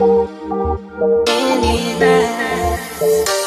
In wouldn't